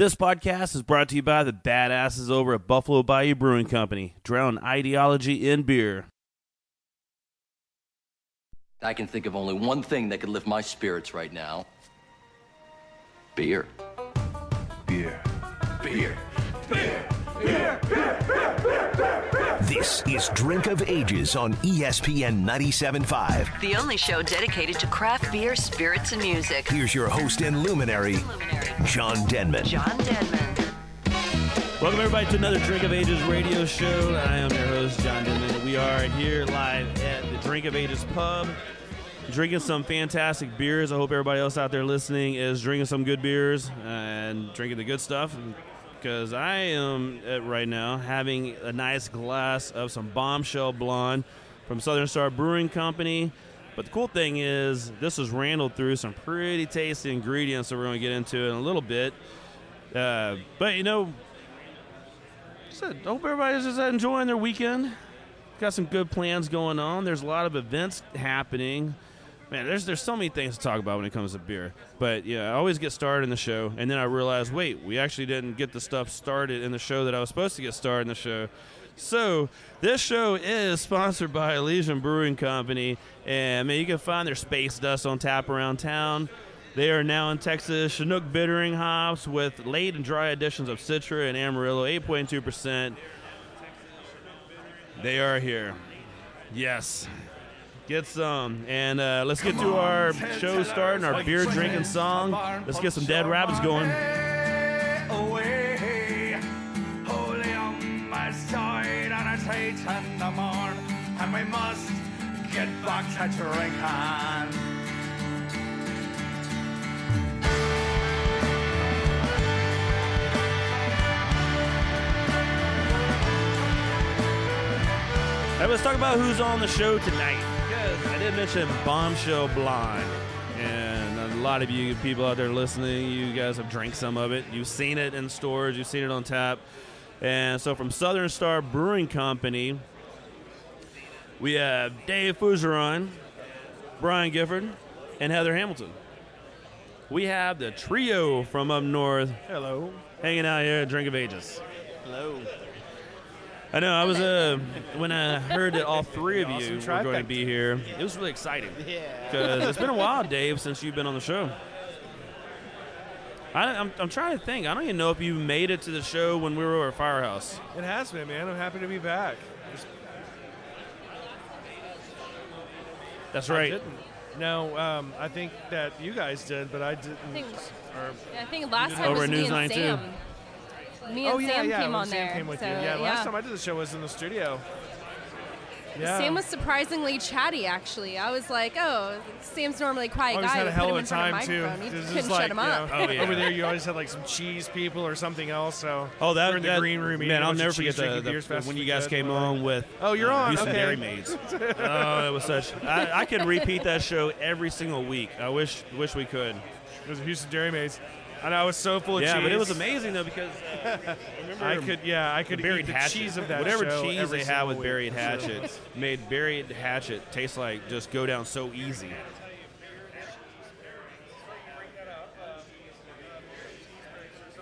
This podcast is brought to you by the badasses over at Buffalo Bayou Brewing Company. Drown ideology in beer. I can think of only one thing that could lift my spirits right now. Beer. Beer. Beer. Beer. Beer. This is Drink of Ages on ESPN 97.5. The only show dedicated to craft beer, spirits, and music. Here's your host and luminary, John Denman. John Denman. Welcome, everybody, to another Drink of Ages radio show. I am your host, John Denman. We are here live at the Drink of Ages pub, drinking some fantastic beers. I hope everybody else out there listening is drinking some good beers and drinking the good stuff. Because I am uh, right now having a nice glass of some Bombshell Blonde from Southern Star Brewing Company. But the cool thing is, this was handled through some pretty tasty ingredients that we're going to get into in a little bit. Uh, but you know, said, hope everybody's just enjoying their weekend. Got some good plans going on. There's a lot of events happening. Man, there's there's so many things to talk about when it comes to beer. But yeah, I always get started in the show, and then I realize, wait, we actually didn't get the stuff started in the show that I was supposed to get started in the show. So this show is sponsored by Elysian Brewing Company, and man, you can find their Space Dust on tap around town. They are now in Texas Chinook bittering hops with late and dry additions of Citra and Amarillo, 8.2%. They are here. Yes. Get some. And uh, let's get to our show starting, our beer drinking song. Let's get some Dead Rabbits going. away. Holy on my side on a tight in the morn, and we must get back to drinking. Hey, let's talk about who's on the show tonight. Did mention Bombshell Blonde. And a lot of you people out there listening, you guys have drank some of it. You've seen it in stores, you've seen it on tap. And so from Southern Star Brewing Company, we have Dave Fougeron, Brian Gifford, and Heather Hamilton. We have the trio from up north Hello. hanging out here at Drink of Ages. Hello. I know. I was uh, when I heard that all three of you Awesome were going to be here. It was really exciting Yeah. because it's been a while, Dave, since you've been on the show. I, I'm, I'm trying to think. I don't even know if you made it to the show when we were at Firehouse. It has been, man. I'm happy to be back. That's I right. didn't. No, um, I think that you guys did, but I didn't. I think, or, I think last time was me and Sam. too. Sam. Me and oh yeah, Sam yeah. came on Sam there. came with so, you. Yeah, last time I did the show was in the studio. Yeah. Sam was surprisingly chatty, actually. I was like, oh, Sam's normally a quiet always guy. had a hell of a front of time too. microphone. You This is couldn't like, shut him you up. know, Oh, yeah. Over there, you always had like some cheese people or something else. So Oh, that we're in the that- green room. Man, I'll never forget cheese, drinking the, the, when you guys came whatever. on with. Oh, you're uh, on, Houston okay. Dairy Maids. oh, it was such. I, I could repeat that show every single week. I wish wish we could. It was Houston Dairy Maids, and I was so full of Yeah, cheese. but it was amazing though because uh, remember I could, yeah, I could buried eat the hatchet. cheese of that Whatever show cheese every they had with week. buried hatchet made buried hatchet taste like just go down so easy.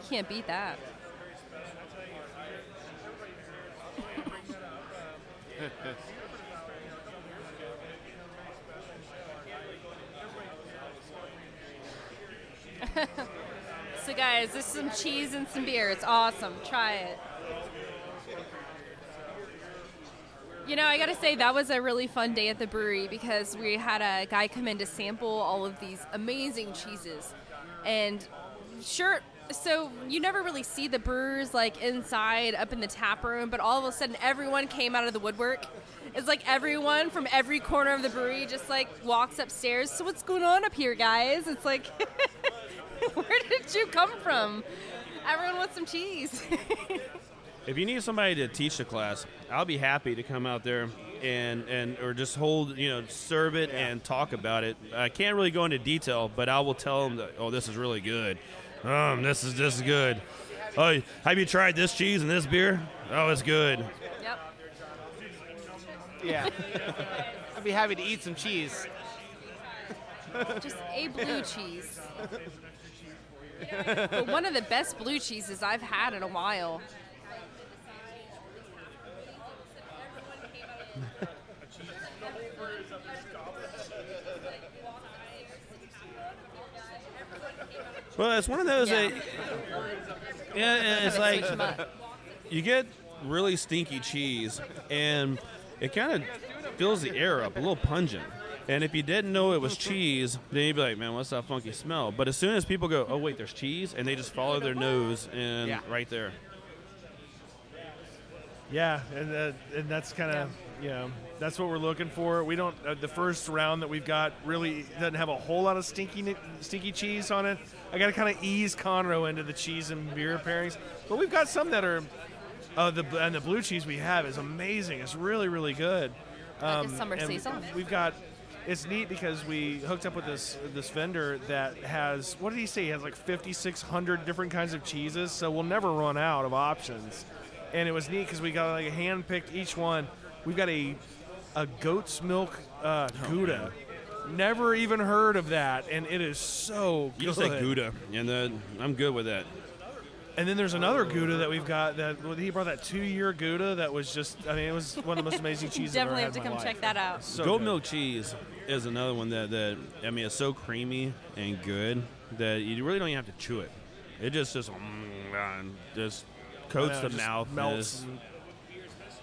Can't beat that. so, guys, this is some cheese and some beer. It's awesome. Try it. You know, I gotta say that was a really fun day at the brewery because we had a guy come in to sample all of these amazing cheeses, and sure. So you never really see the brewers like inside up in the tap room, but all of a sudden everyone came out of the woodwork. It's like everyone from every corner of the brewery just like walks upstairs. So what's going on up here, guys? It's like, where did you come from? Everyone wants some cheese. If you need somebody to teach the class, I'll be happy to come out there and and or just hold you know serve it and talk about it. I can't really go into detail, but I will tell them that oh this is really good. Um, this is this is good. Oh, have you tried this cheese and this beer? Oh, it's good. yep. Yeah. I'd be happy to eat some cheese. Just a blue cheese. but one of the best blue cheeses I've had in a while. Well, it's one of those Yeah. that, yeah, it's like Switch 'em up. you get really stinky cheese, and it kind of fills the air up, a little pungent. And if you didn't know it was cheese, then you'd be like, "Man, what's that funky smell?" But as soon as people go, "Oh wait, there's cheese," and they just follow their nose, and Yeah. right there. Yeah, and uh, and that's kind of you know that's what we're looking for. We don't uh, the first round that we've got really doesn't have a whole lot of stinky stinky cheese on it. I got to kind of ease Conroe into the cheese and beer pairings, but we've got some that are. Uh, the and the blue cheese we have is amazing. It's really really good. Like summer and saison. We've got. It's neat because we hooked up with this this vendor that has what did he say? He has like 5,600 different kinds of cheeses, so we'll never run out of options. And it was neat because we got like hand picked each one. We've got a a goat's milk uh, Gouda. Never even heard of that, and it is so good. You say Gouda, and then I'm good with that. And then there's another Gouda that we've got that well, he brought that two year Gouda that was just I mean it was one of the most amazing cheeses. I've ever Definitely had have to come life. check that out. So Goat good. milk cheese is another one that, that I mean, it's so creamy and good that you really don't even have to chew it. It just just mm, just coats Yeah, the just mouth. melts. and and-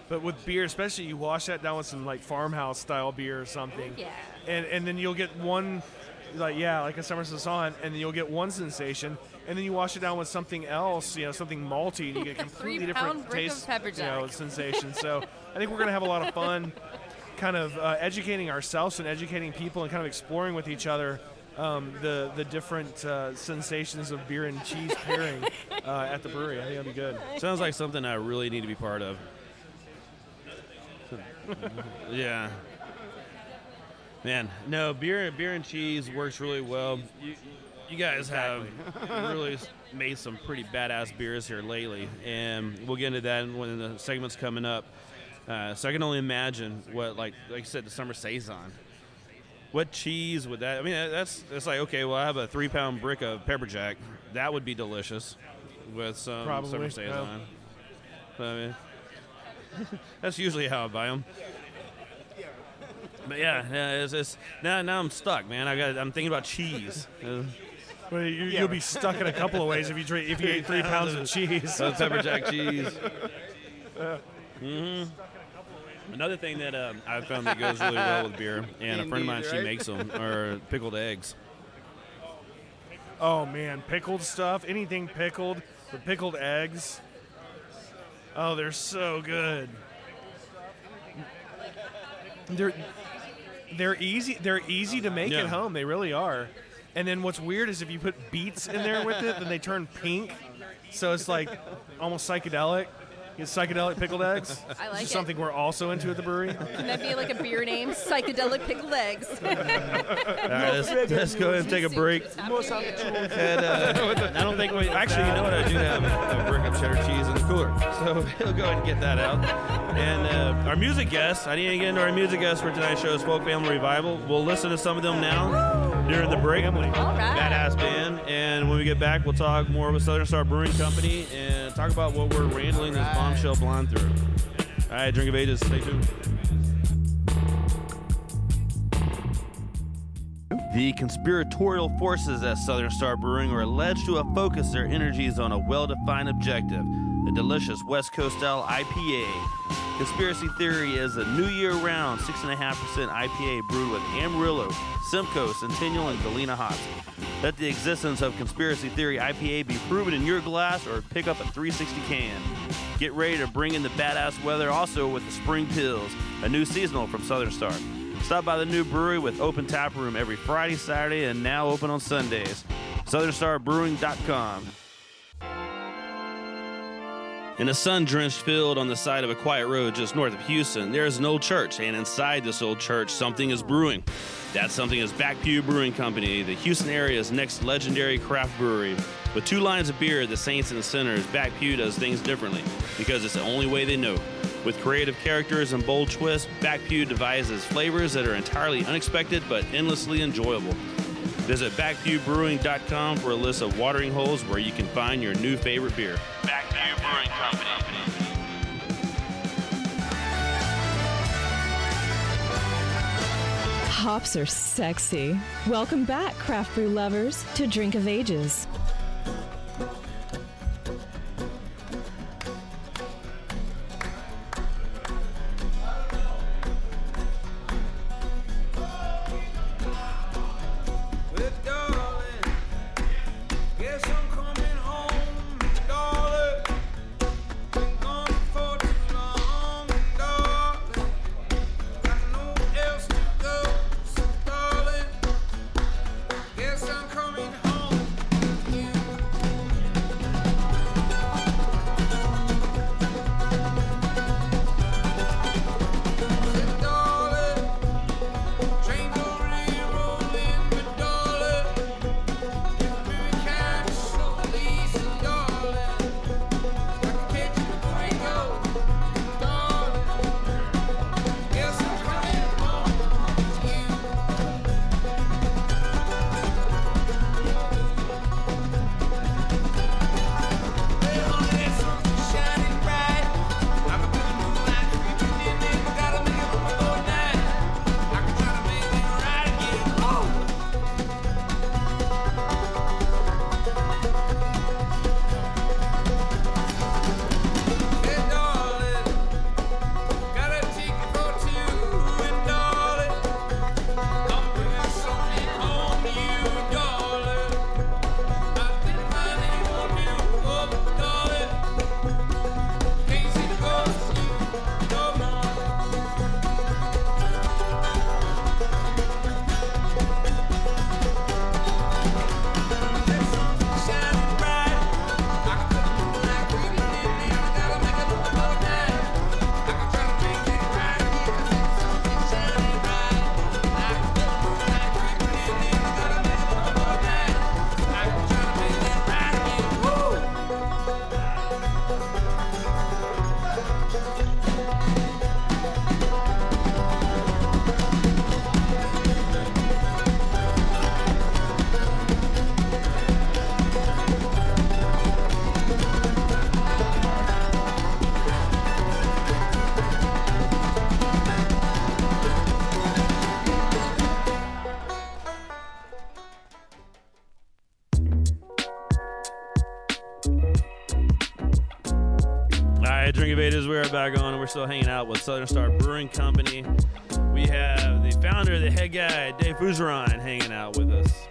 but with beer, especially, you wash that down with some like farmhouse style beer or something. Yeah. And and then you'll get one, like yeah, like a summer saison, and then you'll get one sensation, and then you wash it down with something else, you know, something malty, and you get a completely Three-pound different brick of taste, pepper you know, sensation. So I think we're gonna have a lot of fun, kind of uh, educating ourselves and educating people, and kind of exploring with each other. Um, the the different uh, sensations of beer and cheese pairing uh, at the brewery. I think that'll be good. Sounds like something I really need to be part of. yeah. Man, no beer. Beer and cheese works really well. You, you guys have really made some pretty badass beers here lately, and we'll get into that when the segment's coming up. Uh, so I can only imagine what, like, like you said, the summer saison. What cheese would that? I mean, that's that's like okay. Well, I have a three-pound brick of pepper jack. That would be delicious with some Probably, summer saison. I mean, that's usually how I buy them. But yeah, yeah it's, it's now now I'm stuck, man. I got I'm thinking about cheese. Well, you, you'll be stuck in a couple of ways if you drink, if you eat three pounds of cheese. uh, pepper jack cheese. hmm Another thing that um, I found that goes really well with beer, and a friend of mine Indeed, she makes them, are pickled eggs. Oh man, pickled stuff, anything pickled, the pickled eggs. Oh, they're so good. They're they're easy. They're easy to make Yeah. at home. They really are. And then what's weird is if you put beets in there with it, then they turn pink. So it's like almost psychedelic. Get psychedelic pickled eggs. I like is it. something we're also into at the brewery. Can that be like a beer name? Psychedelic pickled eggs. All right, let's, let's go ahead and take a break. And, uh, I don't think we actually. You know what? I do have a brick of cheddar cheese in the cooler, so we'll go ahead and get that out. And uh, our music guests. I need to get into our music guests for tonight's show, is Folk Family Revival. We'll listen to some of them now during the break. All right. Badass band. And when we get back, we'll talk more with Southern Star Brewing Company and talk about what we're randalling this bombshell blonde through. All right, drink of ages. Stay tuned. The conspiratorial forces at Southern Star Brewing are alleged to have focused their energies on a well defined objective the delicious West Coast style IPA. Conspiracy Theory is a new year round 6.5% IPA brewed with Amarillo, Simcoe, Centennial, and Galena hops. Let the existence of Conspiracy Theory IPA be proven in your glass or pick up a 360 can. Get ready to bring in the badass weather also with the Spring Pills, a new seasonal from Southern Star. Stop by the new brewery with open tap room every Friday, Saturday, and now open on Sundays. SouthernStarBrewing.com. In a sun drenched field on the side of a quiet road just north of Houston, there is an old church, and inside this old church, something is brewing. That something is Back Pew Brewing Company, the Houston area's next legendary craft brewery. With two lines of beer, the Saints and the Sinners, Backpew does things differently because it's the only way they know. With creative characters and bold twists, Backpew devises flavors that are entirely unexpected but endlessly enjoyable. Visit backpewbrewing.com for a list of watering holes where you can find your new favorite beer. Backpew Brewing Company. Hops are sexy. Welcome back, craft brew lovers, to Drink of Ages. Back on. and We're still hanging out with Southern Star Brewing Company. We have the founder, the head guy, Dave Fougeron, hanging out with us.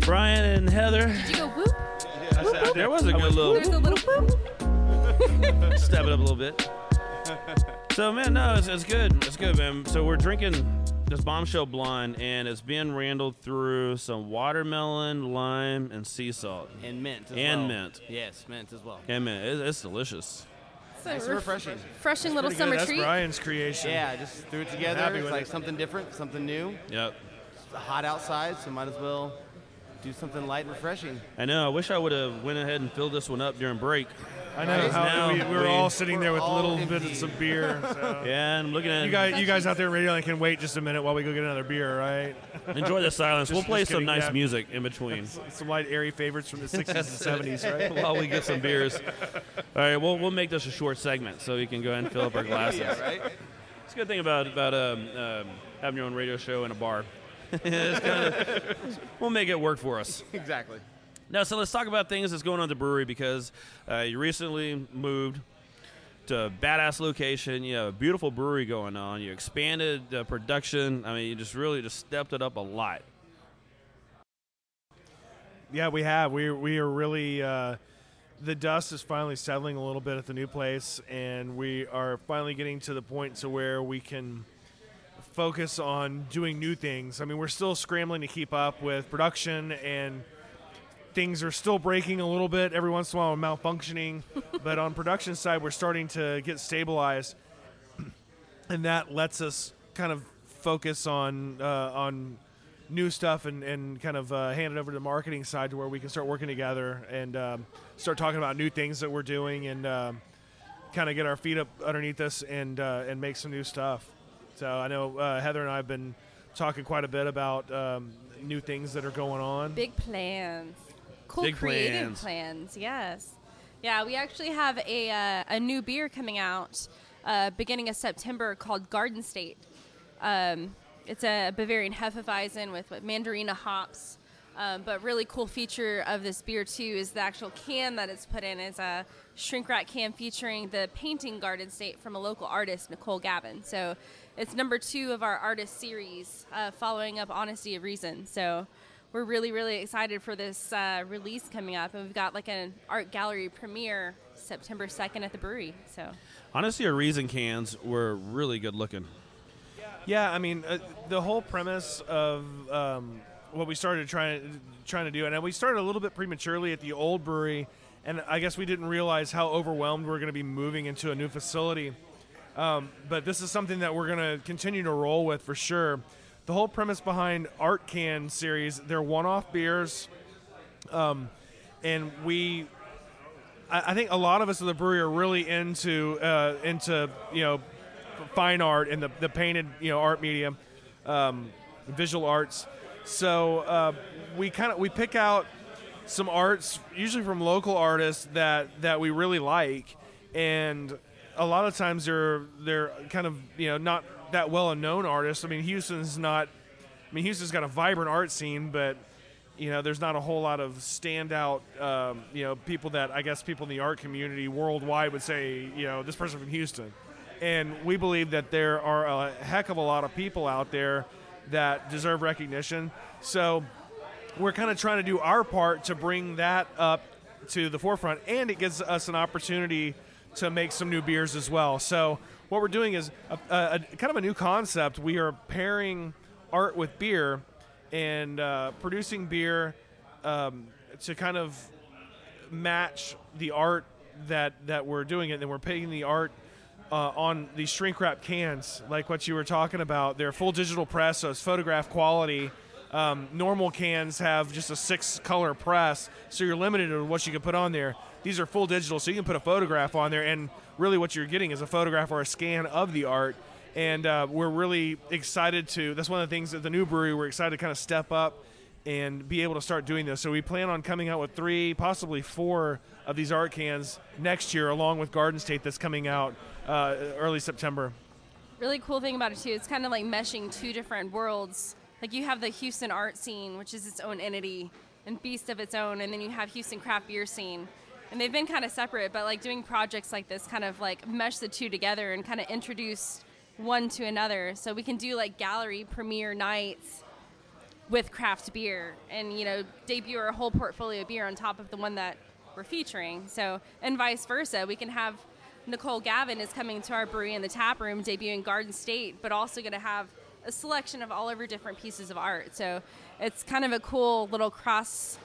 Brian and Heather. Did you go whoop? There was a good little. There's little a little whoop. step it up a little bit. So, man, no, it's, it's good. It's good, man. So, we're drinking this bombshell blonde, and it's being randalled through some watermelon, lime, and sea salt. And mint as And well. mint. Yes, mint as well. And man, it's, it's delicious. It's a Nice and ref- refreshing. refreshing little Pretty good. summer That's treat. Brian's creation. Yeah, I just threw it together. happy It's with like it. something different, something new. Yep. It's hot outside, so might as well do something light and refreshing. I know. I wish I would have went ahead and filled this one up during break. I know Right how now, we, we were we- all sitting there with We're all little empty. bits of beer. So. Yeah, and I'm looking at You guys, you guys out there in radio land can wait just a minute while we go get another beer, right? enjoy the silence. Just- we'll play some nice yeah. music in between Some light airy favorites from the 60s and 70s, right? while we get some beers. All right, we'll we'll make this a short segment so we can go ahead and fill up our glasses. Yeah, right? It's a good thing about about um, um, having your own radio show in a bar. It's kinda- we'll make it work for us. exactly. Now, so let's talk about things that's going on at the brewery because uh, you recently moved to a badass location. You have a beautiful brewery going on. You expanded the production. I mean, you just really just stepped it up a lot. Yeah, we have. We we are really uh, the dust is finally settling a little bit at the new place, and we are finally getting to the point to where we can focus on doing new things. I mean, we're still scrambling to keep up with production, and things are still breaking a little bit every once in a while, malfunctioning. but on production side, we're starting to get stabilized, and that lets us kind of focus on uh, on new stuff and, and kind of uh, hand it over to the marketing side to where we can start working together and um, start talking about new things that we're doing and um, kind of get our feet up underneath us and uh, and make some new stuff. So I know uh, Heather and I have been talking quite a bit about um, new things that are going on. Big plans. Cool Big creative plans. plans. Yes. Yeah, we actually have a uh, a new beer coming out uh, beginning of September called Garden State. Um, it's a Bavarian Hefeweizen with, with Mandarina hops. Um, but really cool feature of this beer too is the actual can that it's put in is a shrink wrap can featuring the painting Garden State from a local artist Nicole Gavin. So it's number two of our artist series, uh, following up Honesty of Reason. So we're really really excited for this uh, release coming up, and we've got like an art gallery premiere September second at the brewery. So Honestly, our reason cans were really good looking. Yeah, I mean, uh, the whole premise of um, what we started trying trying to do, and we started a little bit prematurely at the old brewery, and I guess we didn't realize how overwhelmed we're going to be moving into a new facility. Um, but this is something that we're going to continue to roll with for sure. The whole premise behind Art Can series, they're one-off beers, um, and we I, I think a lot of us at the brewery are really into uh, into you know fine art and the, the painted you know art medium, um, visual arts. So uh, we kind of we pick out some arts usually from local artists that that we really like, and a lot of times they're they're kind of you know not that well known artist. I mean Houston's not. I mean Houston's got a vibrant art scene, but you know, there's not a whole lot of standout, um, you know, people that I guess people in the art community worldwide would say, you know, this person from Houston. And we believe that there are a heck of a lot of people out there that deserve recognition. So we're kind of trying to do our part to bring that up to the forefront, and it gives us an opportunity to make some new beers as well. So what we're doing is a, a, a kind of a new concept. We are pairing art with beer and uh, producing beer um, to kind of match the art that that we're doing it, and we're putting the art uh, on these shrink wrap cans, like what you were talking about. They're full digital press, so it's photograph quality. Um, normal cans have just a six color press, so you're limited to what you can put on there. These are full digital, so you can put a photograph on there, and really what you're getting is a photograph or a scan of the art and uh, we're really excited to. That's one of the things at the new brewery. We're excited to kind of step up and be able to start doing this. So we plan on coming out with three, possibly four of these art cans next year, along with Garden State that's coming out uh, early September. really cool thing about it too it's kind of like meshing two different worlds like you have the houston art scene which is its own entity and beast of its own and then you have houston craft beer scene and they've been kind of separate but like doing projects like this kind of like mesh the two together and kind of introduce one to another. So we can do like gallery premiere nights with craft beer and you know debut our whole portfolio beer on top of the one that we're featuring. So and vice versa we can have nicole gavin is coming to our brewery in the tap room debuting garden state but also going to have a selection of all of her different pieces of art. So it's kind of a cool little cross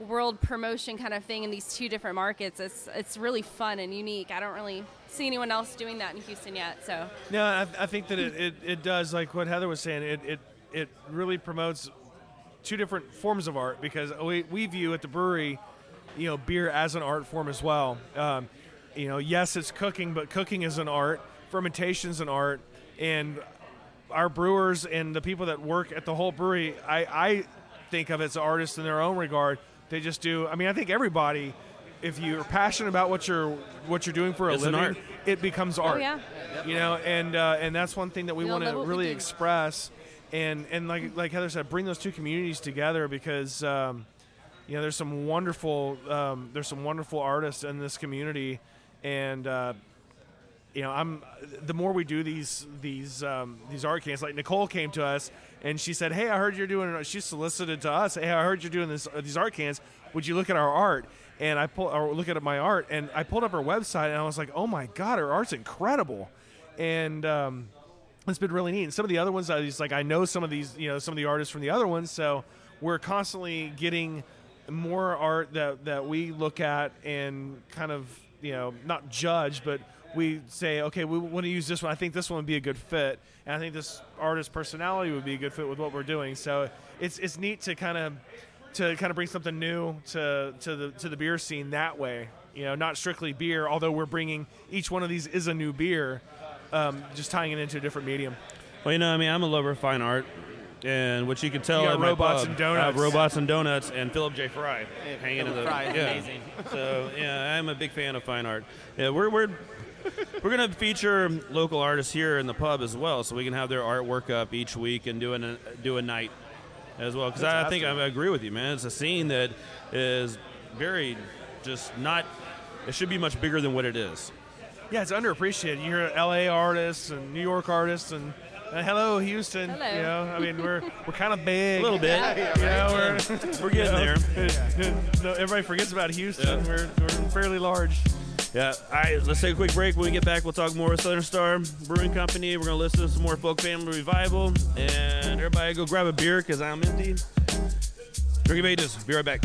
world promotion kind of thing in these two different markets it's it's really fun and unique i don't really see anyone else doing that in houston yet so No, I, I think that it, it, it does, like what Heather was saying, it, it, it really promotes two different forms of art because we, we view at the brewery, you know, beer as an art form as well. Um, you know, yes, it's cooking, but cooking is an art, fermentation is an art, and our brewers and the people that work at the whole brewery, I, I think of as artists in their own regard. They just do. I mean, I think everybody, if you're passionate about what you're what you're doing for a It's living, art. it becomes art. Oh, yeah. You know, and uh, and that's one thing that we We want to really express, and and like like Heather said, bring those two communities together because. Um, you know, there's some wonderful, um, there's some wonderful artists in this community, and uh, you know, I'm the more we do these these um, these art cans. Like Nicole came to us and she said, "Hey, I heard you're doing." She solicited to us, "Hey, I heard you're doing this uh, these art cans. Would you look at our art?" And I pull or look at my art, and I pulled up her website, and I was like, "Oh my god, her art's incredible!" And um, it's been really neat. And some of the other ones, I just like I know some of these, you know, some of the artists from the other ones, so we're constantly getting more art that that we look at and kind of you know not judge, but we say, okay, we want to use this one. I think this one would be a good fit, and I think this artist's personality would be a good fit with what we're doing. So it's it's neat to kind of to kind of bring something new to to the to the beer scene that way. You know, not strictly beer, although we're bringing each one of these is a new beer, um, just tying it into a different medium. Well, you know, I mean, I'm a lover of fine art, and which you can tell You got at robots pub, and donuts. I have robots and donuts and Philip J. Fry Hey, hanging in the Fry is yeah. amazing. So yeah, I'm a big fan of fine art. Yeah, we're we're we're gonna feature local artists here in the pub as well, so we can have their artwork up each week and do a do a night as well. Because I, I think I agree with you, man. It's a scene that is very just not. It should be much bigger than what it is. Yeah, it's underappreciated. You hear L.A. artists and New York artists and. Uh, hello, Houston. Hello. You know, I mean, we're we're kind of big. A little bit. You know, we're We're getting there. there. Everybody forgets about Houston. Yeah. We're, we're fairly large. Yeah. All right, let's take a quick break. When we get back, we'll talk more with Southern Star Brewing Company. We're going to listen to some more Folk Family Revival. And everybody go grab a beer because I'm empty. Drink of Ages. Be right back.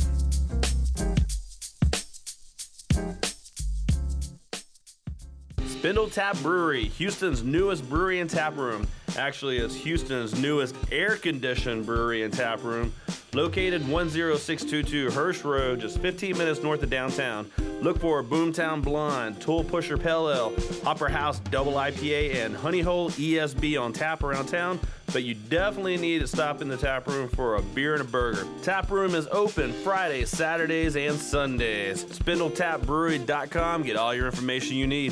Spindle Tap Brewery, Houston's newest brewery and tap room. Actually, it's Houston's newest air conditioned brewery and tap room. Located 10622 Hirsch Road, just 15 minutes north of downtown. Look for Boomtown Blonde, Tool Pusher Pale Ale, Hopper House Double IPA, and Honey Hole ESB on tap around town. But you definitely need to stop in the tap room for a beer and a burger. Tap room is open Fridays, Saturdays, and Sundays. SpindleTapBrewery.com. Get all your information you need.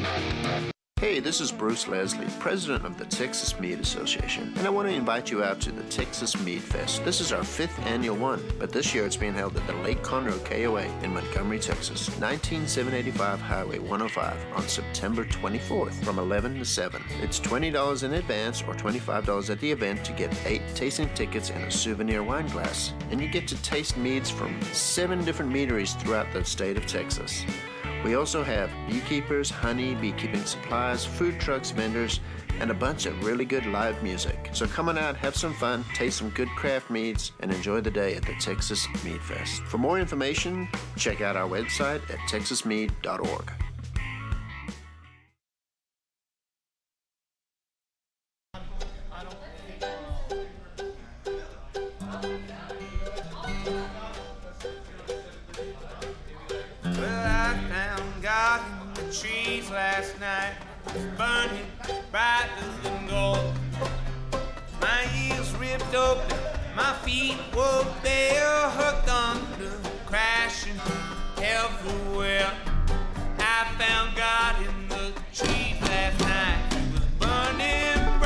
Hey, this is Bruce Leslie, president of the Texas Mead Association, and I want to invite you out to the Texas Mead Fest. This is our fifth annual one, but this year it's being held at the Lake Conroe KOA in Montgomery, Texas, 19785 Highway 105 on September 24th from 11 to 7. It's $20 in advance or $25 at the event to get eight tasting tickets and a souvenir wine glass, and you get to taste meads from seven different meaderies throughout the state of Texas. We also have beekeepers, honey, beekeeping supplies, food trucks, vendors, and a bunch of really good live music. So come on out, have some fun, taste some good craft meads, and enjoy the day at the Texas Mead Fest. For more information, check out our website at texasmead.org. last night, was burning brighter than gold. My heels ripped open, my feet were bare, hooked under, crashing everywhere. I found God in the trees last night, he was burning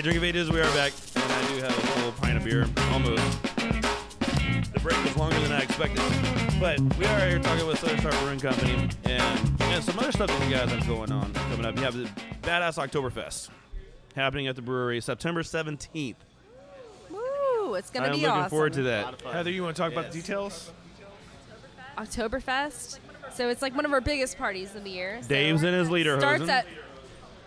right, Drink of Ages, we are back. And I do have a full pint of beer, almost. The break was longer than I expected. But we are here talking with Southern Star Brewing Company and, and some other stuff that you guys have going on coming up. You have the Badass Oktoberfest happening at the brewery September 17th. Woo! It's gonna be awesome. I'm looking forward to that. Heather, you want to talk about the details? Oktoberfest. So it's like one of our biggest parties of the year. So Dave's in his leader starts at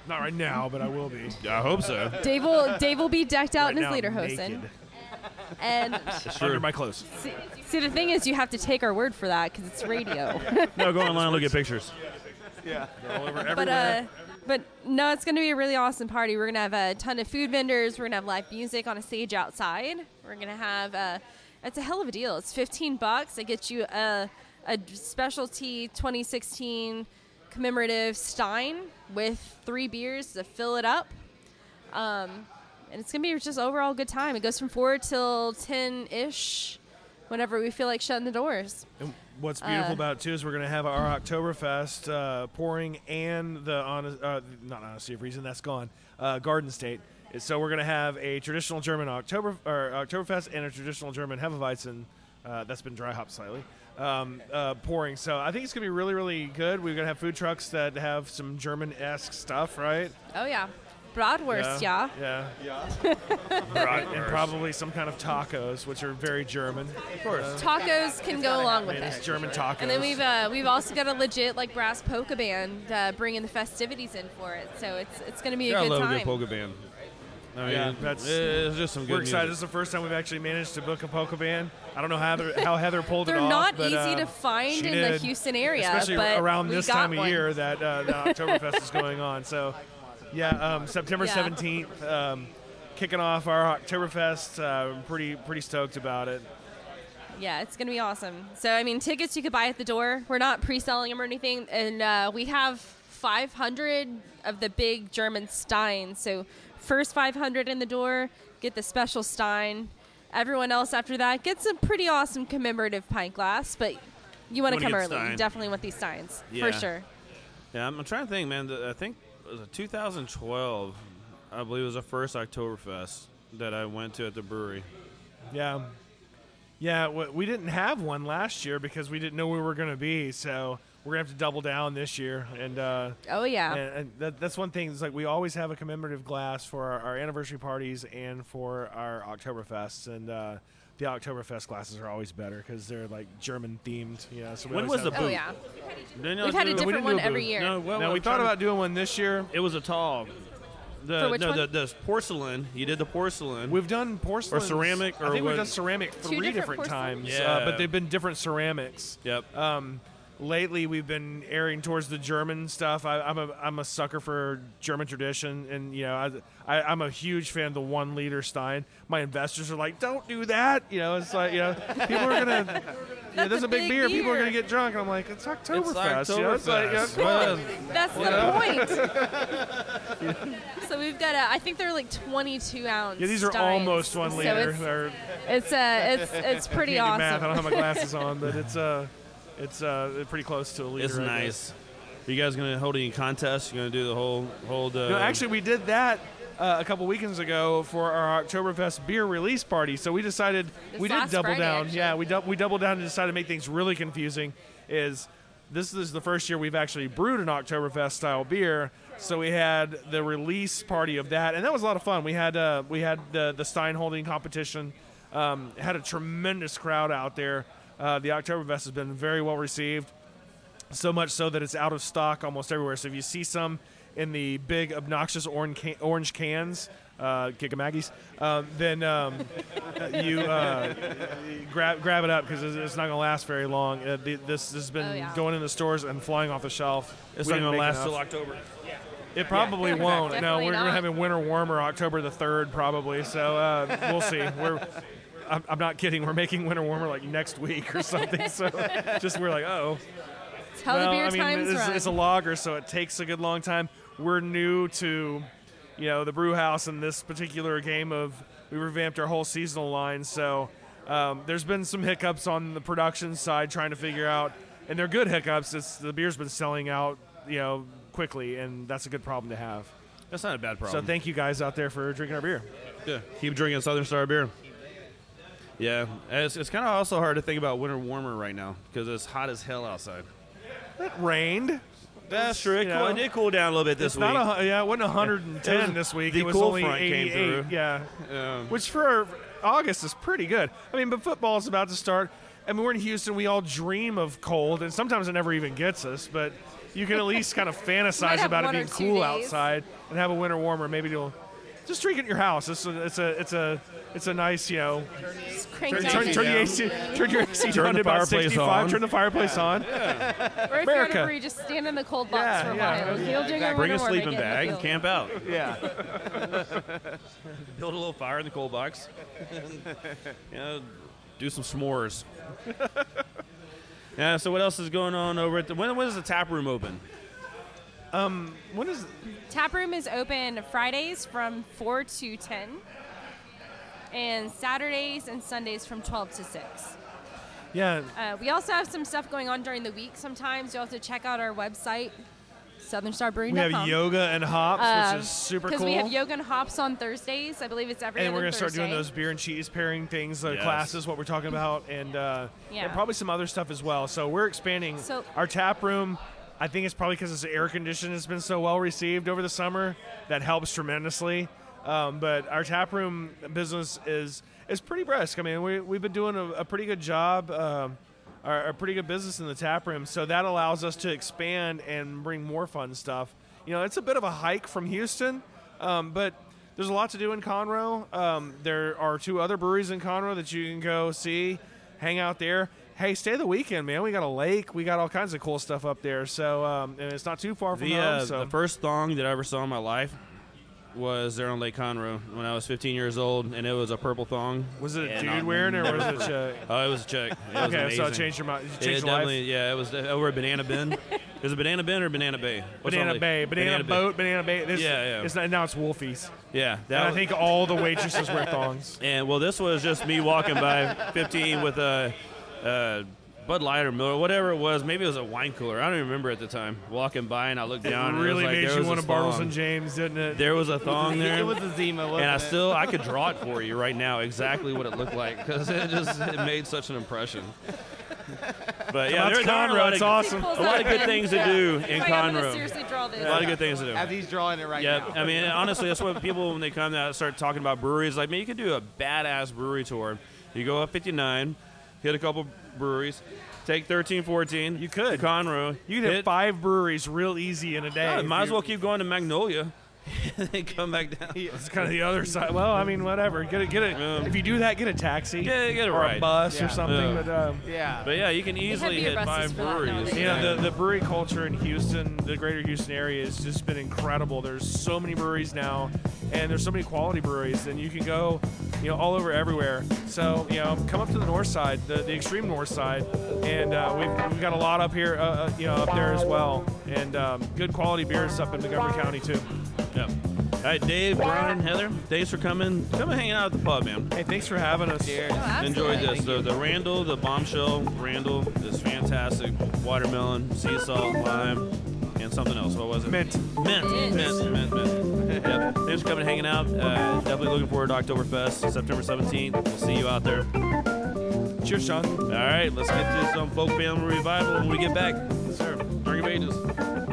Not right now, but I will be. I hope so. Dave will Dave will be decked out Right in his now, leader naked. hosen. And Under my clothes. see, see, the thing is, you have to take our word for that because it's radio. No, go online and look at pictures. Yeah. All over but everywhere. uh, but no, it's going to be a really awesome party. We're going to have a ton of food vendors. We're going to have live music on a stage outside. We're going to have uh, it's a hell of a deal. It's 15 bucks. It gets you a a specialty 2016 commemorative Stein with three beers to fill it up. Um, and it's gonna be just overall good time. It goes from four till ten ish, whenever we feel like shutting the doors. And what's beautiful Uh, about it too is we're going to have our Oktoberfest uh, pouring and the honest, uh, not honesty of reason that's gone, uh, Garden State. So we're going to have a traditional German October or Oktoberfest and a traditional German Hefeweizen uh, that's been dry hopped slightly. Um, uh, pouring, so I think it's gonna be really, really good. We're gonna have food trucks that have some German-esque stuff, right? Oh yeah, bratwurst, yeah. Yeah. Yeah. and probably some kind of tacos, which are very German. Of course. Tacos can go along with It's it. German tacos. And then we've uh, we've also got a legit like brass polka band uh, bringing the festivities in for it. So it's it's going to be a Yeah, I good love a time. good polka band. I mean, yeah, that's it's just some good We're excited. music. This is the first time we've actually managed to book a polka band. I don't know how Heather, how Heather pulled it off. They're not but, easy uh, to find she in the. Houston area, especially but around this got time of year that uh, the Oktoberfest is going on. So, yeah, um, September Yeah. seventeenth, um, kicking off our Oktoberfest. Uh, I'm pretty pretty stoked about it. Yeah, it's going to be awesome. So, I mean, tickets you could buy at the door. We're not pre selling them or anything. And uh, we have 500 of the big German Steins. So, first 500 in the door get the special Stein. Everyone else after that gets a pretty awesome commemorative pint glass. But you want to come early. Stein. You definitely want these Steins. Yeah. For sure. Yeah, I'm, I'm trying to think, man. The, I think it was 2012. I believe it was the first Oktoberfest that I went to at the brewery. Yeah. Yeah, we didn't have one last year because we didn't know where we were going to be. So we're going to have to double down this year. And uh, Oh, yeah. and, and that, that's one thing. It's like we always have a commemorative glass for our, our anniversary parties and for our Oktoberfests. And uh, the Oktoberfest glasses are always better because they're like German themed. You know, so we When was the have- Oh, yeah. Didn't y'all We've had a different we one a every year. No, well, No, I'm we thought about doing one this year. It was a tall. The, For which no, one? The, the porcelain. You did the porcelain. We've done porcelain or ceramic, or I think what? we've done ceramic three different different, times. Yeah. uh, but they've been different ceramics. Yep. Um, lately, we've been airing towards the German stuff. I, I'm a I'm a sucker for German tradition, and you know I, I I'm a huge fan of the one liter Stein. My investors are like, don't do that. You know, it's like you know people are gonna. you know, there's a a big, big beer. People are gonna get drunk, and I'm like, it's Oktoberfest. It's you know, it's like, yeah, Oktoberfest. come on. Well, That's You the point. so we've got a, I think they're like 22 ounce. Yeah, these are steins. almost one So liter. it's, it's uh, it's it's pretty can't awesome. math. I don't have my glasses on, but it's uh, it's uh, pretty close to a liter. It's I nice. guess. Are you guys gonna hold any contests? You gonna do the whole hold? Uh, No, actually, we did that uh, a couple weekends ago for our Oktoberfest beer release party. So we decided This we did double Friday, down. actually. Yeah, we dou- we doubled down and decided to make things really confusing. Is this is the first year we've actually brewed an Oktoberfest style beer. So we had the release party of that, and that was a lot of fun. We had uh, we had the the Stein holding competition. Um, had a tremendous crowd out there. Uh, the Oktoberfest has been very well received so much so that it's out of stock almost everywhere. So if you see some in the big obnoxious orange can- orange cans, uh, Kick Maggie's, um, then um, you uh, grab grab it up because it's, it's not going to last very long. Uh, the, this has been Oh, yeah. going in the stores and flying off the shelf. It's We not gonna make last enough. till October. It probably Yeah. won't. no, we're, we're not. having winter warmer October the third, probably. So uh, we'll see. We're. I'm, I'm not kidding. We're making winter warmer like next week or something. So just we're like, oh. It's how the Well, beer I mean, times it's, run. it's a lager, so it takes a good long time. We're new to, you know, the brew house and this particular game of we revamped our whole seasonal line. So um, there's been some hiccups on the production side trying to figure out, and they're good hiccups. It's the beer's been selling out, you know, quickly, and that's a good problem to have. That's not a bad problem. So thank you guys out there for drinking our beer. Yeah, keep drinking Southern Star beer. Yeah, it's, it's kind of also hard to think about winter warmer right now because it's hot as hell outside. It rained. That's true. It, you cool, know, it did cool down a little bit this it's week. not a, yeah, it wasn't 110 It was- this week. the it was cool only front came 88. through. Yeah, Um, which for August is pretty good. I mean, but football's about to start. I mean, we're in Houston. We all dream of cold, and sometimes it never even gets us. But you can at least kind of fantasize about it being cool days. outside and have a winter warmer. Maybe you'll just drink it in your house. It's a, it's a, it's a, it's a nice, you know. Just crank Turn, turn, the- turn, the AC, turn your AC Turn down the to about fireplace 65. on. Turn the fireplace on. Or if you're America. a brewery, just stand in the cold box Yeah, for a yeah, while. yeah, You'll Bring a warm, sleeping make it in the bag, field. camp out. Yeah. Build a little fire in the cold box. you know, do some s'mores. yeah. So what else is going on over at the? When, when is the tap room open? Um, what is? Tap room is open Fridays from 4 to 10, and Saturdays and Sundays from 12 to 6. Yeah. Uh, we also have some stuff going on during the week sometimes. You'll have to check out our website, southernstarbrewing.com. We have yoga and hops, Uh, which is super cool. Because we have yoga and hops on Thursdays. I believe it's every and other we're gonna start doing those beer and cheese pairing things, uh, Yes. classes, what we're talking about, and, uh, Yeah. and probably some other stuff as well. So we're expanding So- our tap room. I think it's probably because it's air conditioned. It's been so well received over the summer that helps tremendously. Um, but our tap room business is is pretty brisk. I mean, we, we've been doing a, a pretty good job. Um, our, a pretty good business in the tap room, so that allows us to expand and bring more fun stuff. You know, it's a bit of a hike from Houston, um, but there's a lot to do in Conroe. Um, there are two other breweries in Conroe that you can go see, hang out there. Hey, stay the weekend, man. We got a lake. We got all kinds of cool stuff up there. So, um, and it's not too far from The, home. uh, so the first thong that I ever saw in my life was there on Lake Conroe when I was 15 years old, and it was a purple thong. was it a And dude wearing it, or was it a forget- chick? Oh, it was a chick. It was Okay, so it amazing. changed your mind. It It changed your life? definitely, yeah. It was uh, over at Banana Bin. Is it Banana Bin or Banana Bay? What's Banana Bay, Banana, Bay. Boat, Banana Bay. This, Yeah, yeah. It's not, now it's Wolfies. Yeah, And I think all the waitresses wear thongs. And well, this was just me walking by 15 with a, uh Bud Light or Miller, whatever it was. Maybe it was a wine cooler. I don't even remember at the time. Walking by and I looked down. it and it was really like, made there you want this to Bartles and James, didn't it? There was a thong there. It was a Zima, wasn't and I it? still I could draw it for you right now exactly what it looked like because it just it made such an impression. But yeah, Come out there, to there are a Conroe, it's awesome. a lot of good things to do in Like, I'm gonna Conroe. seriously draw this. A lot of good things to do. As he's drawing it right Yeah, now. I mean, honestly, that's what people when they come out start talking about breweries. Like, man, you could do a badass brewery tour. You go up 59, hit a couple breweries, take 13, 14. You could. Conroe. You could hit hit five breweries real easy in a day. Yeah, might as well keep going to Magnolia. then come back down. It's kind of the other side. Well, I mean, whatever. Get a get a. Um, if you do that, get a taxi. Yeah, get a or ride. a bus Yeah. or something. Yeah. But um, yeah. But yeah, you can easily hit buses five for breweries. nowadays. you know, the, the brewery culture in Houston, the greater Houston area, has just been incredible. There's so many breweries now, and there's so many quality breweries, and you can go, you know, all over everywhere. So, you know, come up to the north side, the, the extreme north side, and uh, we've, we've got a lot up here, uh, uh, you know, up there as well, and um, good quality beers up in Montgomery County too. Yeah. All right, Dave, Brian, Heather, thanks for coming. Come and hang out at the pub, man. Hey, thanks for having us. Enjoyed this. The, the Randall, the bombshell Randall is fantastic. Watermelon, sea salt, lime, and something else. What was it? Mint. Mint. Mint. Mint. Mint. Mint. Thanks for coming and hanging out. Uh, definitely looking forward to Oktoberfest, September 17th. We'll see you out there. Cheers, Sean. All right, let's get to some folk family revival when we get back. Yes, sir. Of Ages.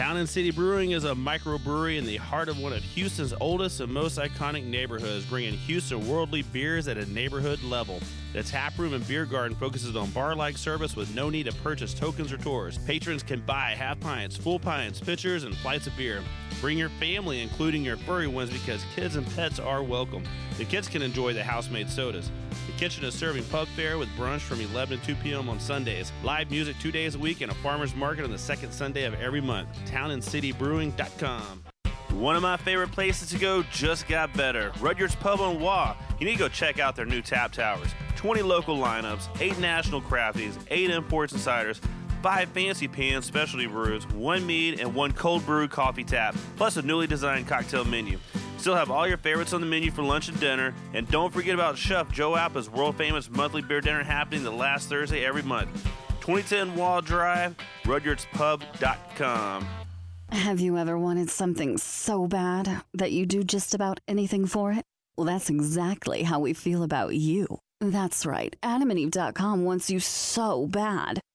Town and City Brewing is a microbrewery in the heart of one of Houston's oldest and most iconic neighborhoods, bringing Houston worldly beers at a neighborhood level. The tap room and beer garden focuses on bar-like service with no need to purchase tokens or tours. Patrons can buy half pints, full pints, pitchers, and flights of beer. Bring your family, including your furry ones, because kids and pets are welcome. The kids can enjoy the house-made sodas. The kitchen is serving pub fare with brunch from 11 to 2 p.m. on Sundays. Live music two days a week and a farmer's market on the second Sunday of every month. TownandCityBrewing.com. One of my favorite places to go just got better. Rudyard's Pub on Waugh. You need to go check out their new tap towers. 20 local lineups, 8 national crafties, 8 imports and ciders, 5 fancy pans specialty brews, 1 mead, and 1 cold brew coffee tap, plus a newly designed cocktail menu. Still have all your favorites on the menu for lunch and dinner. And don't forget about Chef Joe Appa's world famous monthly beer dinner happening the last Thursday every month. 2010 Waugh Drive, RudyardsPub.com. Have you ever wanted something so bad that you do just about anything for it? Well, that's exactly how we feel about you. That's right. AdamandEve.com wants you so bad.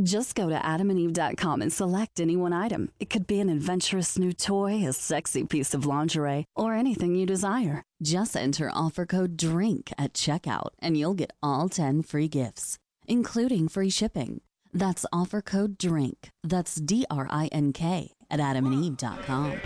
Just go to adamandeve.com and select any one item. It could be an adventurous new toy, a sexy piece of lingerie, or anything you desire. Just enter offer code DRINK at checkout and you'll get all 10 free gifts, including free shipping. That's offer code DRINK. That's D R I N K at adamandeve.com.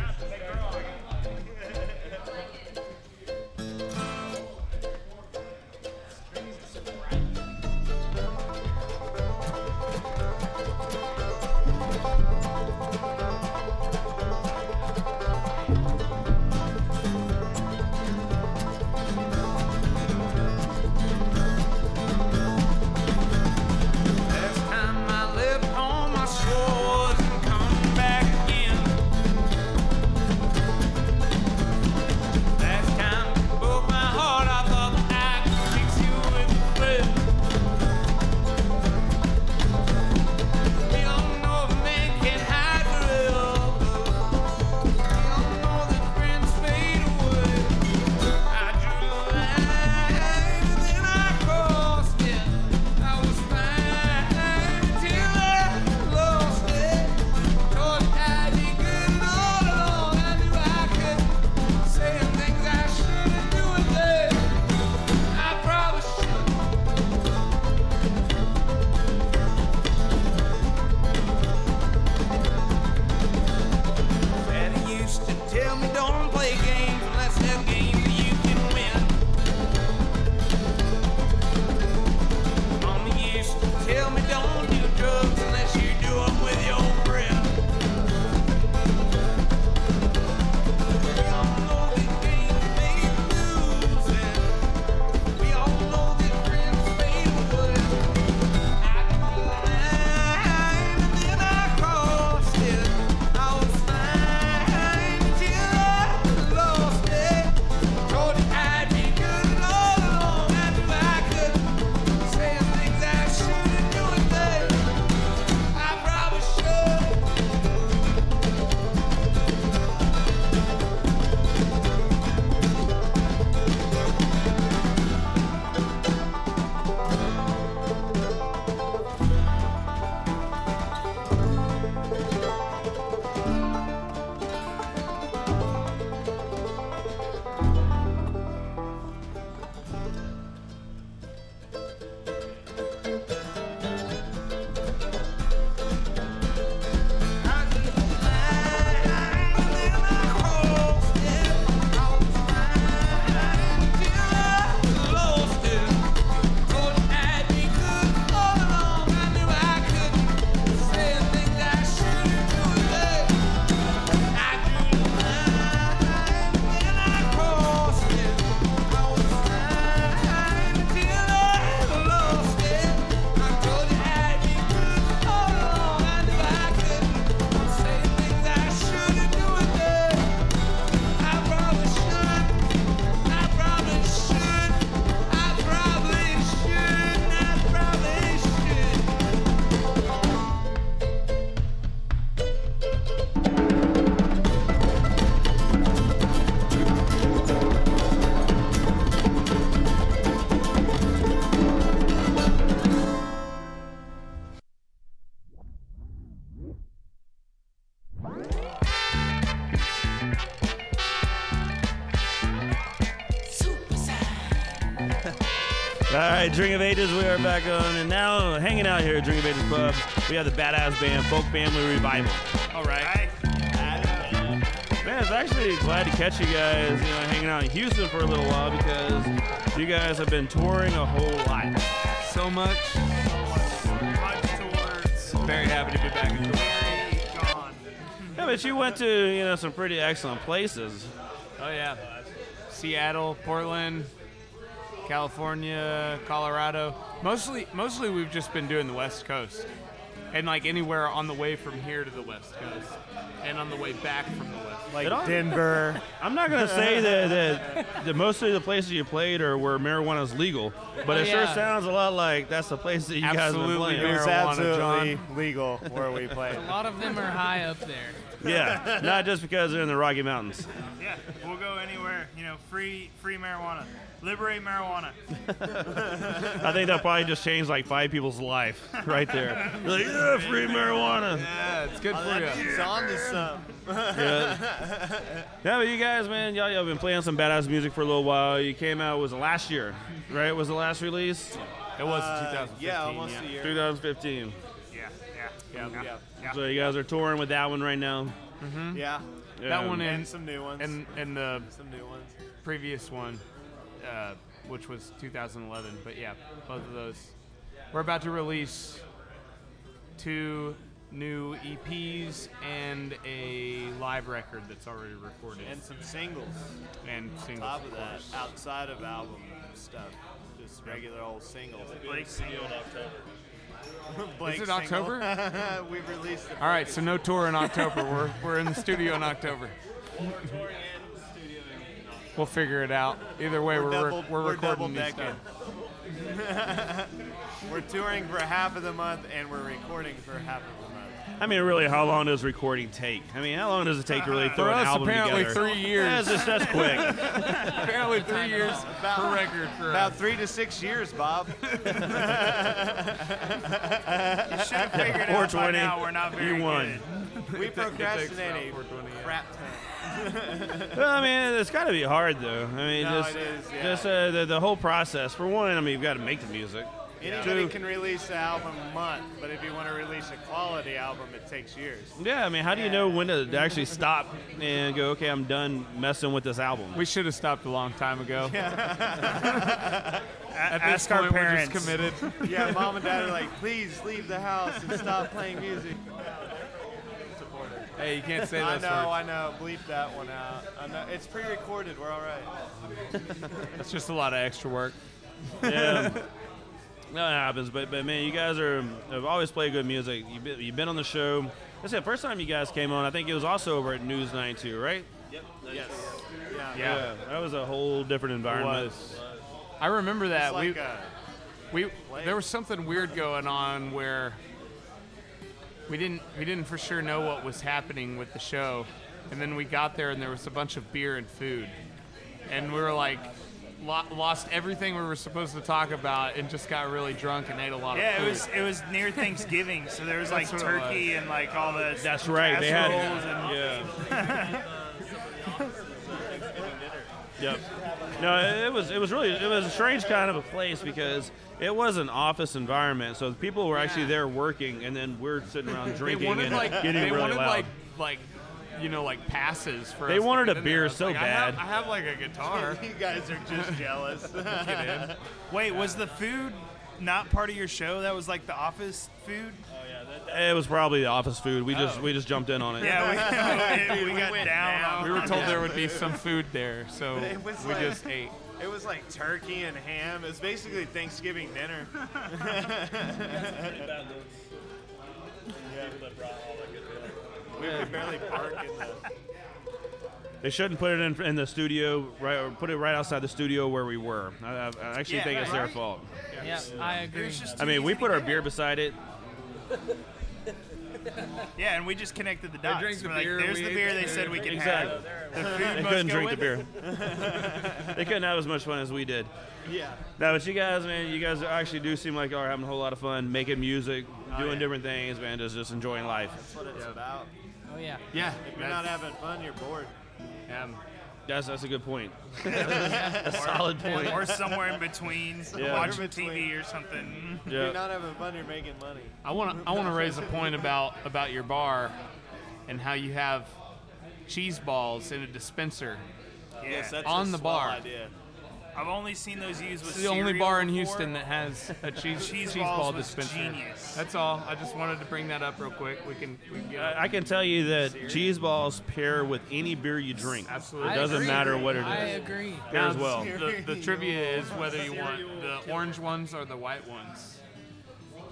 right, Drink of Ages, we are back on, and now hanging out here at Drink of Ages Club, we have the badass band Folk Family Revival. All right. Man, it's actually glad to catch you guys, you know, hanging out in Houston for a little while because you guys have been touring a whole lot. So much. So much towards. Very happy to be back in Yeah, but you went to, you know, some pretty excellent places. Oh yeah, Seattle, Portland, California, Colorado. Mostly, mostly we've just been doing the West Coast, and like anywhere on the way from here to the West Coast, and on the way back from the West. It all- I'm not gonna say that, that, that most of the places you played are where marijuana is legal, but Oh, it sure sounds a lot like that's the place that you guys have been Absolutely playing. It was marijuana, absolutely John. legal where we play. A lot of them are high up there. Yeah, not just because they're in the Rocky Mountains. Yeah, we'll go anywhere. You know, free free marijuana. Liberate marijuana. I think that probably just changed like five people's life right there. Like, yeah, free marijuana. Yeah, it's good for that you. means on to some. Yeah. Yeah, but you guys, man, y'all, y'all been playing some badass music for a little while. You came out was it last year, right? Was the last release? It was Uh, 2015. yeah, almost a year. 2015. Yeah, yeah, yeah. yeah. So you guys are touring with that one right now. Mm-hmm. Yeah. That one and, And some new ones. and and the Some new ones. previous one, uh, which was 2011. But yeah, both of those. We're about to release two new EPs and a live record that's already recorded. And some singles. And singles. top of of that, outside of album stuff, just regular old singles. Blake single in Blake Is it single. October? We've released. the All right, so no tour in October. we're we're in the studio in October. We'll figure it out. Either way, we're We're we're, double- we're, we're recording double these stuff. we're touring for half of the month and we're recording for half of the month. I mean, really, how long does recording take? I mean, how long does it take to really throw For an us, album apparently together? three years. Yeah, it's just that's quick. Apparently three years per record for About us. three to six years, Bob. You should have figured out by 420, now we're not very you won. good. we It procrastinate a 420, yeah. crap ton. well, I mean, it's got to be hard though. I mean, No, just, it is, yeah. just uh, the, the whole process. For one, I mean, you've got to make the music. Anybody Two, can release an album a month, but if you want to release a quality album, it takes years. yeah, I mean, how do you know when to actually stop and go? Okay, I'm done messing with this album. We should have stopped a long time ago. At this Ask our point, we're parents. just committed. Yeah, mom and dad are like, please leave the house and stop playing music. Hey, you can't say this. I those know, words. I know. Bleep that one out. I know. It's pre-recorded. We're all right. It's just a lot of extra work. Yeah. Um, no, it happens, but but man, you guys are have always played good music. You've been, you've been on the show. That's the first time you guys came on. I think it was also over at News 92, right? Yep. Yes. Yeah. Yeah. that was a whole different environment. was. I remember that It's we like a, we there was something weird going on where we didn't we didn't for sure know what was happening with the show, and then we got there and there was a bunch of beer and food, and we were like. lo- Lost everything we were supposed to talk about and just got really drunk and ate a lot Yeah, of it was it was near Thanksgiving, so there was like That's what it turkey and like all the That's right. They had casseroles and yeah. Yep. No, it was it was really it was a strange kind of a place because it was an office environment. So people were actually there working, and then we're sitting around drinking wanted and like getting they really wanted loud. like like you know like passes for They us to wanted a beer so like, I have, bad. I have like a guitar. you guys are just jealous. Get in. Wait, was the food not part of your show? That was like the office food. Oh yeah, it was probably the office food. We just Oh. we just jumped in on it. Yeah, we, we got went down. down. We were it. told there would be some food there, so It was we like- just ate. It was like turkey and ham. It was basically Thanksgiving dinner. we could barely park in the. They shouldn't put it in, in the studio, right? Or put it right outside the studio where we were. I, I I actually Yeah, think it's their right. fault. Yeah, I agree. I mean, we put our beer beside it. Yeah, and we just connected the dots. drank the We're like, beer, There's we the beer they said we could Exactly. have. The food They couldn't drink the beer. they couldn't have as much fun as we did. Yeah. No, but you guys, man, you guys actually do seem like are having a whole lot of fun, making music, Oh, doing yeah. different things, man, just just enjoying life. That's what it's about. Oh yeah. Yeah, If you're not having fun, you're bored. Um, That's that's a good point. a solid point. Or somewhere in between, Yeah. watching TV or something. If you're not having fun, you're making money. I want to I want to raise a point about about your bar and how you have cheese balls in a dispenser Yes, that's on a the bar. idea. I've only seen those used with It's the only bar in before. Houston that has a cheese Cheese cheese, ball was dispenser. genius. That's all. I just wanted to bring that up real quick. We can we can get I I can tell you that cheese balls pair with any beer you drink. Absolutely. It doesn't matter what it is. I agree. Pairs Now, well. The, the trivia is whether you want the orange ones or the white ones.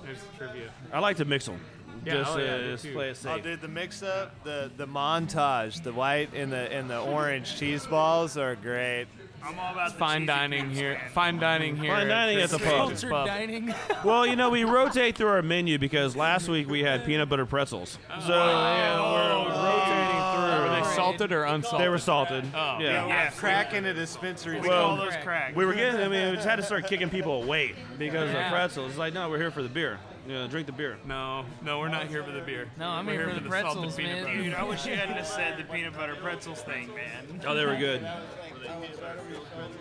There's the trivia. I like to mix them. Yeah, just oh, yeah, uh, just play it Oh, safe. dude, the mix-up, the the montage, the white and the and the orange cheese balls are great. I'm all about the Fine dining here. man. Fine dining here. Fine dining at the pub. Ages Cultured Pub. dining. well, you know, we rotate through our menu because last week we had peanut butter pretzels. Oh, so yeah, we're rotating oh, through. Were they salted or unsalted? They were salted. Oh. yeah. Yeah, Crack in a dispensary. We Well, call those crack. We were getting. I mean, we just had to start kicking people away because of Yeah. pretzels. It's like, no, we're here for the beer. You know, drink the beer. No, no, we're not here for the beer. No, I'm We're here for the salted pretzels, peanut man. butter. Dude, I wish you hadn't have said the peanut butter pretzels thing, man. Oh, they were good.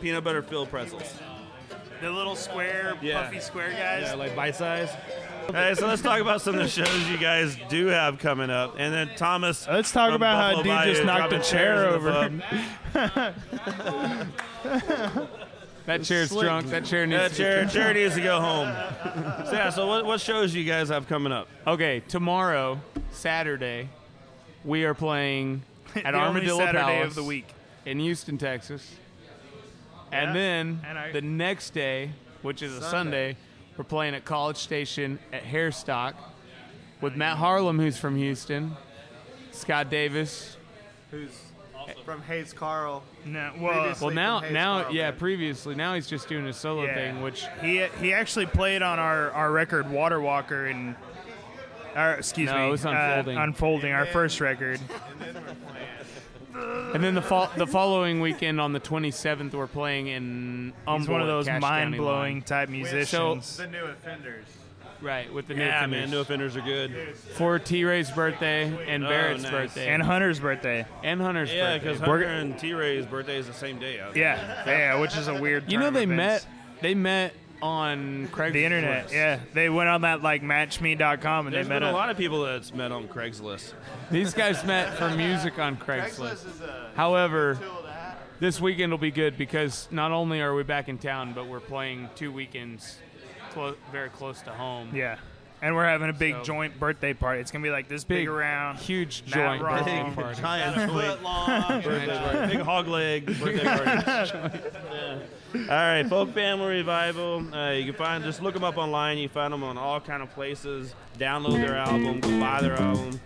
Peanut butter filled pretzels. The little square, Yeah. puffy square guys. Yeah, like bite size. All right, so let's talk about some of the shows you guys do have coming up, and then Thomas. Let's talk from about how a Buffalo dude Bayou just knocked a chair chairs the over. pub. That chair's Slick. drunk. That chair needs That to chair, chair needs to go home. So yeah, so what, what shows you guys have coming up? Okay, tomorrow, Saturday, we are playing at The only Armadillo Saturday Palace of the week. in Houston, Texas. Yeah, And then and I- the next day, which is a Sunday, we're playing at College Station at Hairstock with Matt Harlan, who's from Houston, Scott Davis. Who's from Hayes Carll? No, well, Well, now, now, Carll, yeah, man. previously, now he's just doing a solo Yeah. thing, which he he actually played on our, our record Water Walker and or excuse No, me, it was Unfolding. uh, unfolding our first record. And then the fol- the following weekend on the 27th, we're playing in He's Humboldt, one of those mind blowing type musicians. So, The new offenders. Right, with the new Yeah, offenders. man, new offenders are good. For T Ray's birthday and Oh, Barrett's nice. birthday. and Hunter's birthday. and Hunter's Yeah, birthday. because Hunter and T Ray's birthday is the same day. Out Yeah, yeah, which is a weird. You know they met they met on Craigslist. the internet. Yeah, they went on that like matchme.com and There's they met been a up. lot of people that's met on Craigslist. These guys met for music on Craigslist. Craigslist is a However, tool to have. this weekend will be good because not only are we back in town, but we're playing two weekends clo- very close to home. Yeah, and we're having a big So- joint birthday party. It's gonna be like this big, Big, around. huge joint Wrong. birthday Big, party. Giant joint Foot long. birthday party. Big hog leg birthday party. Yeah. All right, Folk Family Revival. Uh, you can find just look them up online. You find them on all kind of places. Download their album, go buy their album.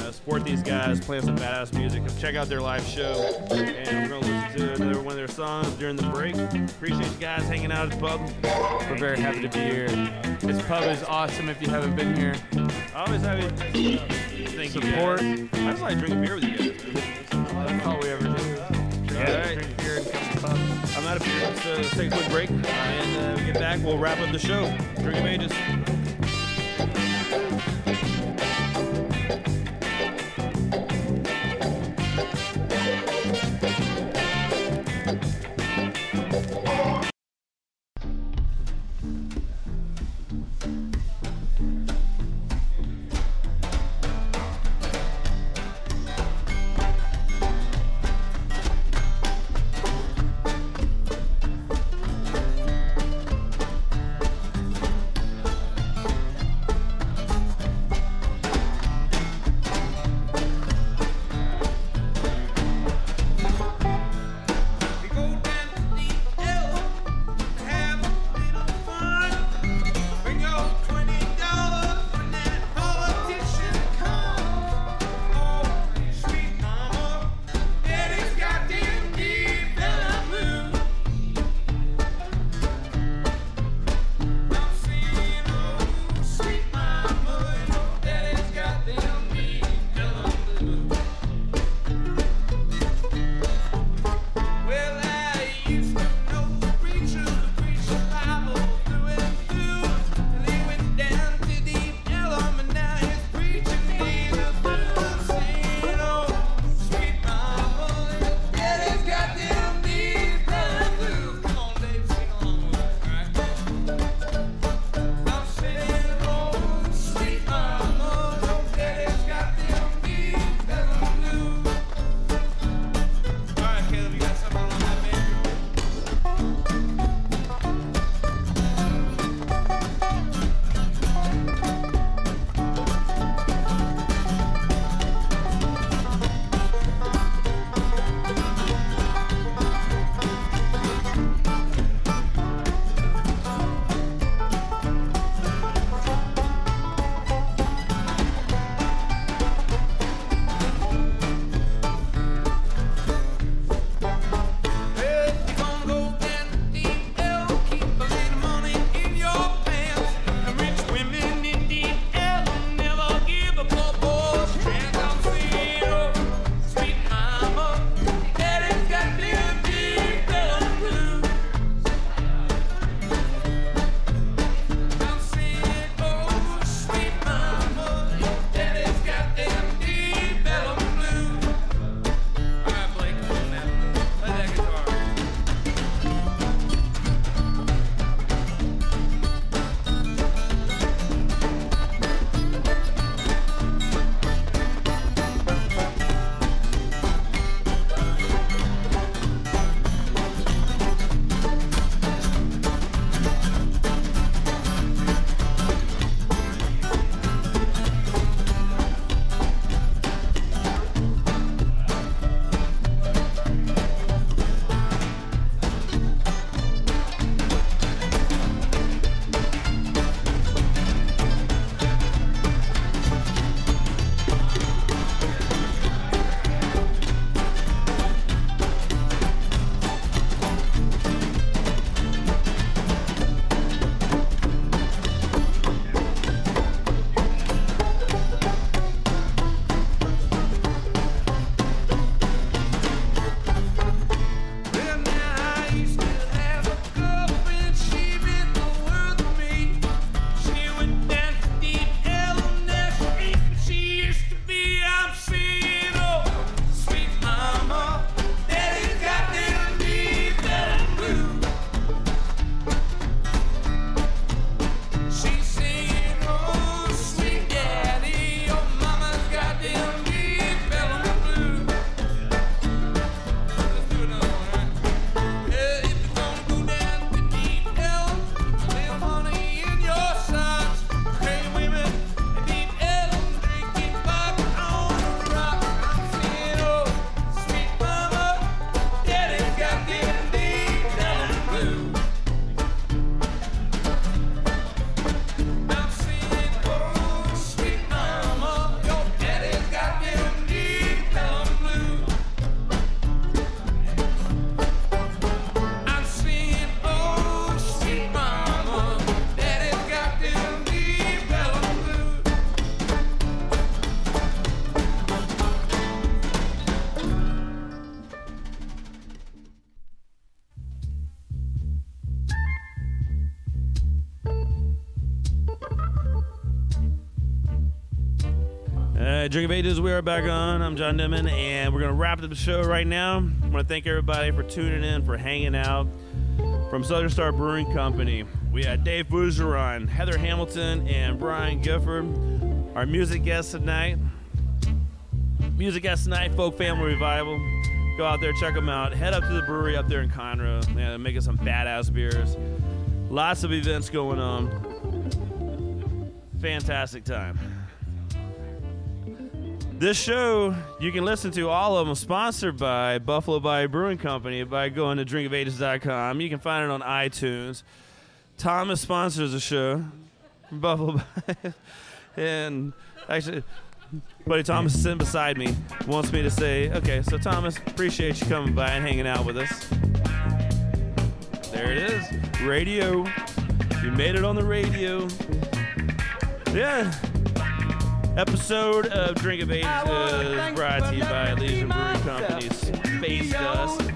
Uh, support these guys playing some badass music. Check out their live show, and we're gonna listen to another one of their songs during the break. Appreciate you guys hanging out at the pub. We're very happy to be here. This pub is awesome if you haven't been here. Always happy. Thank you. Support. Guys. I just like drinking beer with you guys. That's all we ever do. All right. Beer and come to the pub. I'm out of. Let's, uh, let's take a quick break, and uh, we get back. We'll wrap up the show. Drink of Ages. Drink of Ages, we are back on. I'm John Dimon, and we're going to wrap up the show right now. I want to thank everybody for tuning in, for hanging out. From Southern Star Brewing Company, we had Dave Fougeron, Heather Hamilton, and Brian Gifford. Our music guests tonight, music guests tonight, Folk Family Revival. Go out there, check them out. Head up to the brewery up there in Conroe. Man, they're making some badass beers. Lots of events going on. Fantastic time. This show, you can listen to all of them sponsored by Buffalo Bayou Brewing Company by going to drinkofages.com. You can find it on iTunes. Thomas sponsors the show Buffalo Bayou. and actually, buddy Thomas is sitting beside me, wants me to say, okay, so Thomas, appreciate you coming by and hanging out with us. There it is. Radio. You made it on the radio. Yeah. Episode of Drink of Ages is brought to you by Elysian Brewing Company's Space Dust.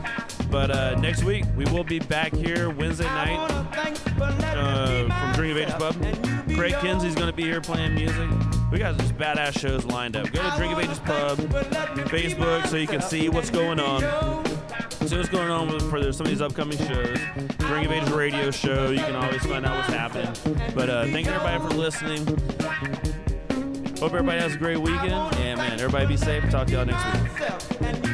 But uh, next week, we will be back here Wednesday night uh, from Drink of Ages Pub. Craig Kinsey's going to be here playing music. We got just badass shows lined up. Go to Drink of Ages Pub, Facebook, so you can see what's going on. See what's going on with, for some of these upcoming shows. Drink of Ages radio show. You can always find out what's happening. But uh, thank you everybody for listening. Hope everybody has a great weekend. And man, everybody be safe. Talk to y'all next week.